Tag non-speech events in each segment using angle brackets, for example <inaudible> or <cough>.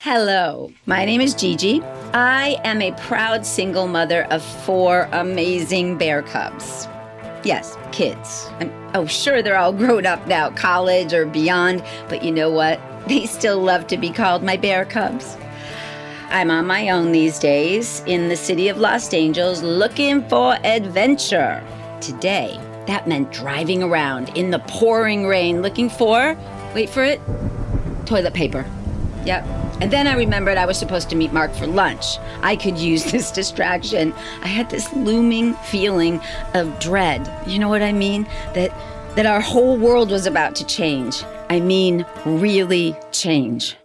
Hello, my name is Gigi. I am a proud single mother of four amazing bear cubs. Yes, kids. I'm, oh, sure, they're all <laughs> grown up now, college or beyond, but you know what? They still love to be called my bear cubs. I'm on my own these days in the city of Los Angeles looking for adventure. Today, that meant driving around in the pouring rain looking for, wait for it, toilet paper. Yep. And then I remembered I was supposed to meet Mark for lunch. I could use <laughs> this distraction. I had this looming feeling of dread. You know what I mean? That that our whole world was about to change. I mean, really change.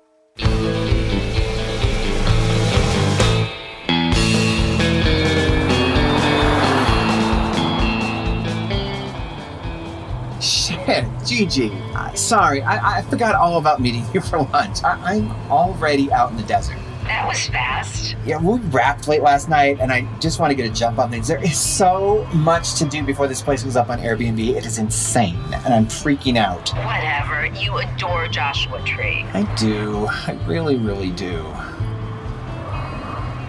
Gigi. Uh, sorry, I, I forgot all about meeting you for lunch. I, I'm already out in the desert. That was fast. Yeah, we wrapped late last night, and I just want to get a jump on things. There is so much to do before this place goes up on Airbnb. It is insane, and I'm freaking out. Whatever. You adore Joshua Tree. I do. I really, really do.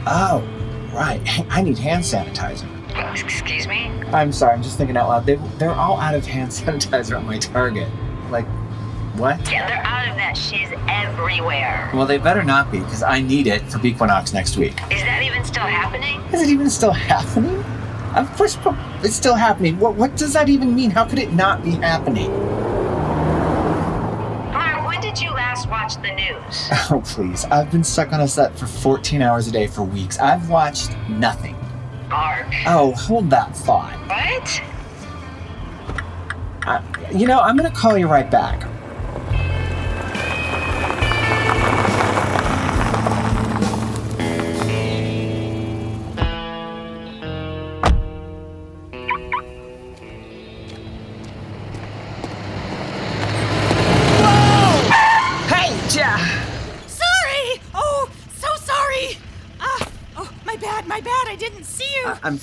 Oh, right. <laughs> I need hand sanitizer. Excuse me? I'm sorry, I'm just thinking out loud. They, they're all out of hand <laughs> sanitizer at my Target. Like, what? Yeah, they're out of that She's everywhere. Well, they better not be, because I need it for Bequinox next week. Is that even still happening? Is it even still happening? Of course, it's still happening. What, what does that even mean? How could it not be happening? Mark, when did you last watch the news? <laughs> Oh, please. I've been stuck on a set for 14 hours a day for weeks. I've watched nothing. Mark. Oh, hold that thought. What? I, you know, I'm going to call you right back.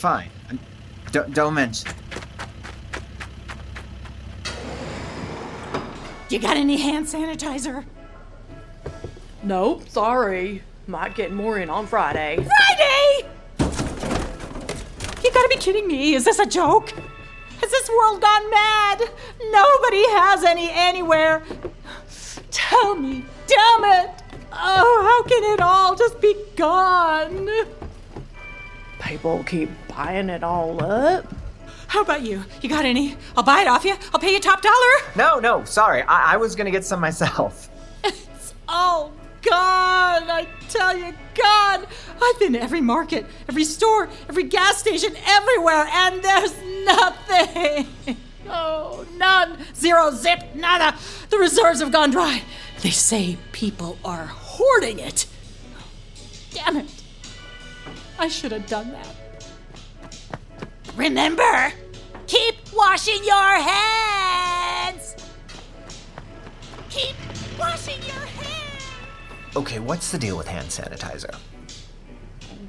Fine. Don't, don't mention. you got any hand sanitizer? Nope, sorry. Might get more in on Friday. Friday! You gotta be kidding me. Is this a joke? Has this world gone mad? Nobody has any anywhere. Tell me, damn it! Oh, how can it all just be gone? People keep buying it all up. How about you? You got any? I'll buy it off you. I'll pay you top dollar. No, no, sorry. I, I was going to get some myself. <laughs> It's all gone. I tell you, gone. I've been to every market, every store, every gas station, everywhere, and there's nothing. <laughs> Oh, none. Zero, zip, nada. The reserves have gone dry. They say people are hoarding it. Damn it. I should have done that. Remember, keep washing your hands. Keep washing your hands. Okay, what's the deal with hand sanitizer?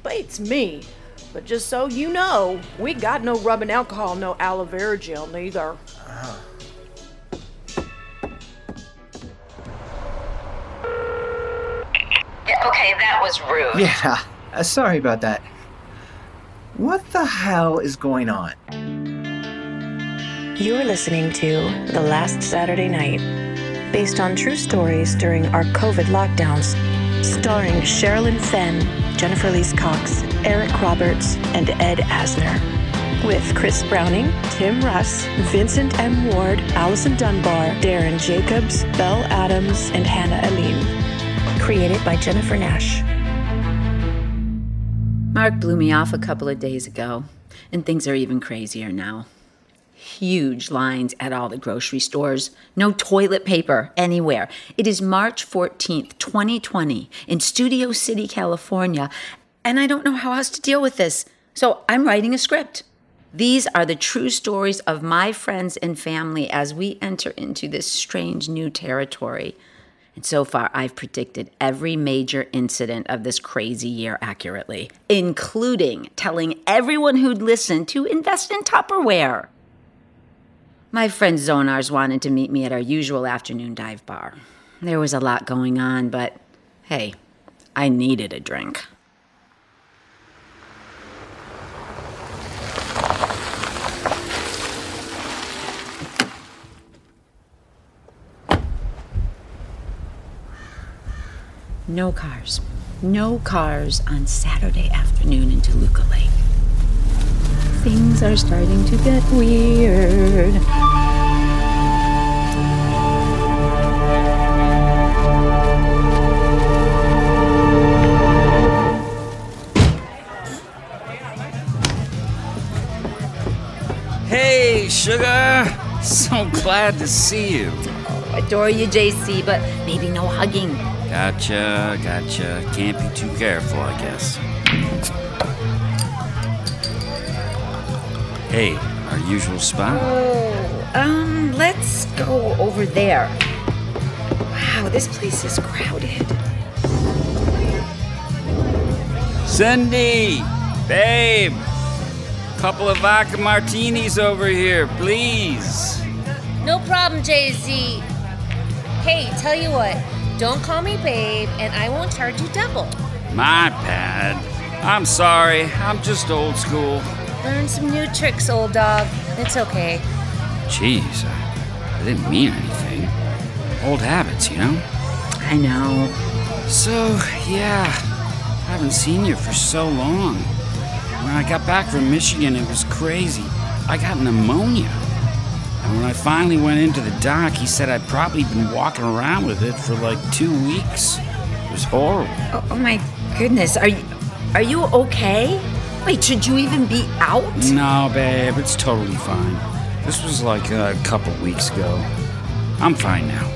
Beats me. But just so you know, we got no rubbing alcohol, no aloe vera gel neither. Yeah, okay, that was rude. Yeah, uh, <laughs> sorry about that. What the hell is going on? You're listening to The Last Saturday Night, based on true stories during our COVID lockdowns, starring Sherilyn Fenn, Jennifer Elise Cox, Eric Roberts, and Ed Asner. With Chris Browning, Tim Russ, Vincent M. Ward, Allison Dunbar, Darren Jacobs, Belle Adams, and Hannah Aline. Created by Jennifer Nash. Mark blew me off a couple of days ago, and things are even crazier now. Huge lines at all the grocery stores, no toilet paper anywhere. It is March 14th, 2020, in Studio City, California, and I don't know how else to deal with this. So I'm writing a script. These are the true stories of my friends and family as we enter into this strange new territory. And so far, I've predicted every major incident of this crazy year accurately, including telling everyone who'd listen to invest in Tupperware. My friend Zonars wanted to meet me at our usual afternoon dive bar. There was a lot going on, but hey, I needed a drink. No cars. No cars on Saturday afternoon in Toluca Lake. Things are starting to get weird. Hey, sugar! So glad to see you. I adore you, JC, but maybe no hugging. Gotcha, gotcha. Can't be too careful, I guess. Hey, our usual spot? Oh, um, let's go over there. Wow, this place is crowded. Cindy! Babe! Couple of vodka martinis over here, please. No problem, JC. Hey, tell you what, don't call me babe, and I won't charge you double. My bad. I'm sorry. I'm just old school. Learn some new tricks, old dog. It's okay. Jeez, I, I didn't mean anything. Old habits, you know? I know. So, yeah, I haven't seen you for so long. When I got back from Michigan, it was crazy. I got pneumonia. And when I finally went into the doc, he said I'd probably been walking around with it for like two weeks. It was horrible. Oh, oh my goodness, are you are you okay? Wait, should you even be out? No, babe, it's totally fine. This was like a couple weeks ago. I'm fine now.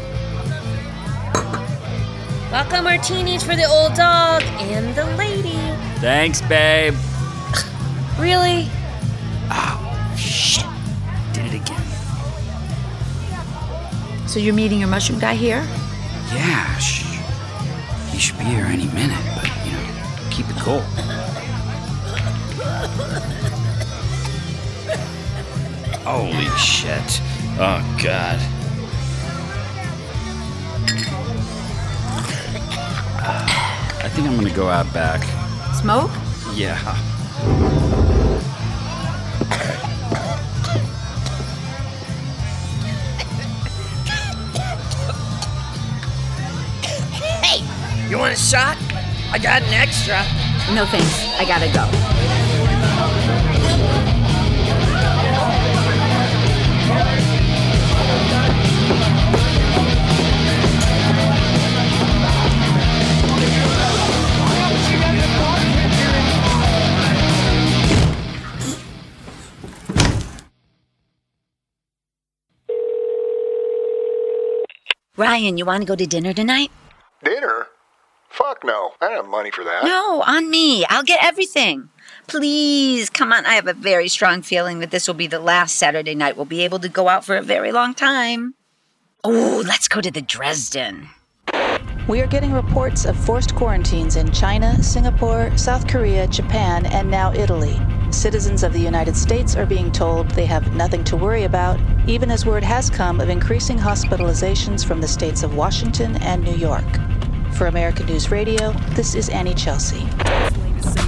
Vodka martinis for the old dog and the lady. Thanks, babe. Really? So you're meeting your mushroom guy here? Yeah, sh- he should be here any minute, but, you know, keep it cool. Holy shit. Oh, God. Uh, I think I'm gonna go out back. Smoke? Yeah. Want a shot? I got an extra. No thanks. I gotta go. Ryan, you want to go to dinner tonight? Dinner? Fuck no. I don't have money for that. No, on me. I'll get everything. Please, come on. I have a very strong feeling that this will be the last Saturday night we'll be able to go out for a very long time. Oh, let's go to the Dresden. We are getting reports of forced quarantines in China, Singapore, South Korea, Japan, and now Italy. Citizens of the United States are being told they have nothing to worry about, even as word has come of increasing hospitalizations from the states of Washington and New York. For American News Radio, this is Annie Chelsea.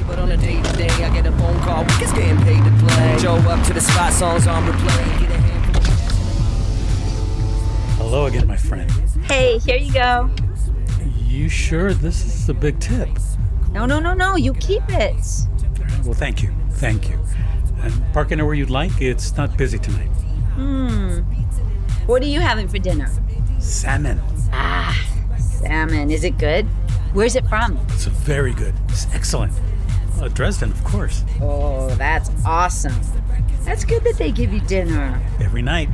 But on a day to day, I get a phone call. It's getting paid to play. Joe up to the spot, songs on replay. Get a handful Hello again, my friend. Hey, here you go. You sure this is a big tip? No, no, no, no. You keep it. Well, thank you. Thank you. And park anywhere you'd like. It's not busy tonight. Hmm. What are you having for dinner? Salmon. Ah, salmon. Is it good? Where's it from? It's very good. It's excellent. Uh, Dresden, of course. Oh, that's awesome. That's good that they give you dinner. Every night.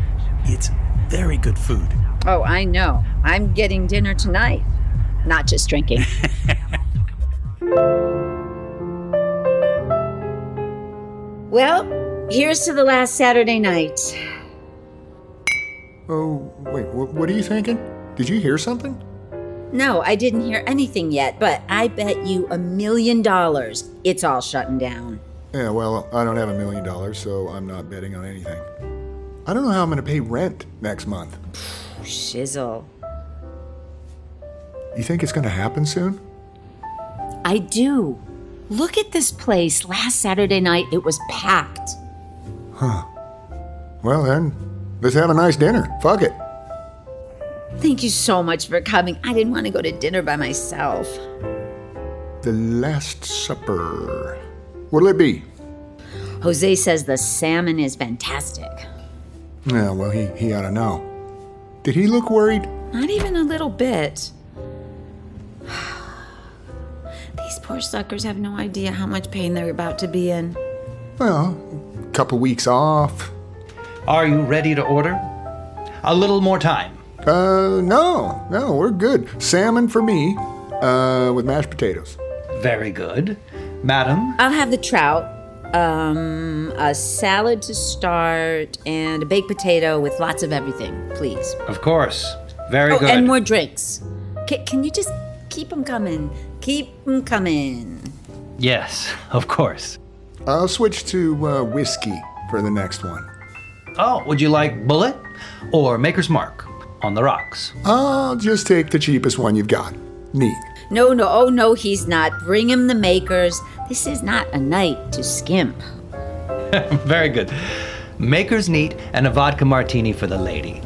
It's very good food. Oh, I know. I'm getting dinner tonight, not just drinking. <laughs> well, here's to the last Saturday night. Oh, wait, wh- what are you thinking? Did you hear something? No, I didn't hear anything yet, but I bet you a million dollars it's all shutting down. Yeah, well, I don't have a million dollars, so I'm not betting on anything. I don't know how I'm going to pay rent next month. Shizzle. You think it's going to happen soon? I do. Look at this place. Last Saturday night, it was packed. Huh. Well, then, let's have a nice dinner. Fuck it. Thank you so much for coming. I didn't want to go to dinner by myself. The Last Supper. What'll it be? Jose says the salmon is fantastic. Yeah, well, he, he ought to know. Did he look worried? Not even a little bit. These poor suckers have no idea how much pain they're about to be in. Well, a couple weeks off. Are you ready to order? A little more time. Uh, no, no, we're good. Salmon for me, uh, with mashed potatoes. Very good. Madam? I'll have the trout, um, a salad to start, and a baked potato with lots of everything, please. Of course. Very oh, good. and more drinks. Can, can you just keep them coming? Keep them coming. Yes, <laughs> of course. I'll switch to uh, whiskey for the next one. Oh, would you like Bulleit or Maker's Mark on the rocks? I'll just take the cheapest one you've got. Neat. No, no, oh no, he's not. Bring him the makers. This is not a night to skimp. <laughs> Very good. Maker's Neat and a vodka martini for the lady.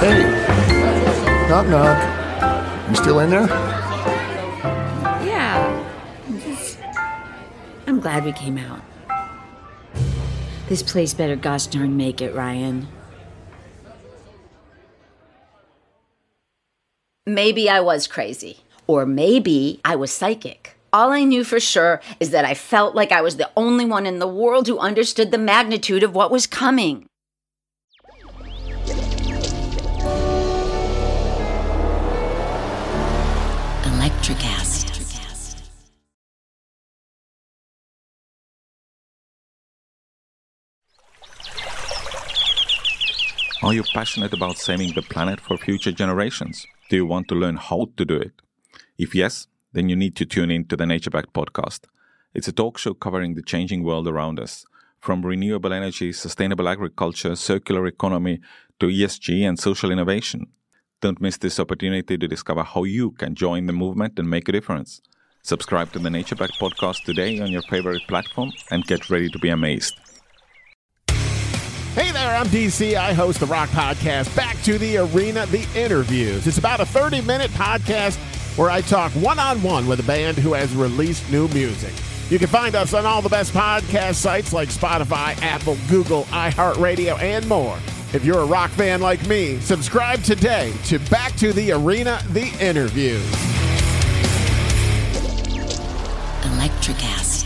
Hey, knock knock. You still in there? Yeah. Just- I'm glad we came out. This place better gosh darn make it, Ryan. Maybe I was crazy. Or maybe I was psychic. All I knew for sure is that I felt like I was the only one in the world who understood the magnitude of what was coming. ElectraCast. Are you passionate about saving the planet for future generations? Do you want to learn how to do it? If yes, then you need to tune in to the Nature Back podcast. It's a talk show covering the changing world around us, from renewable energy, sustainable agriculture, circular economy, to ESG and social innovation. Don't miss this opportunity to discover how you can join the movement and make a difference. Subscribe to the Nature Back podcast today on your favorite platform and get ready to be amazed. Hey there, I'm DC. I host the Rock Podcast, Back to the Arena, The Interviews. It's about a 30 minute podcast where I talk one on one with a band who has released new music. You can find us on all the best podcast sites like Spotify, Apple, Google, iHeartRadio, and more. If you're a rock fan like me, subscribe today to Back to the Arena, The Interviews. ElectraCast.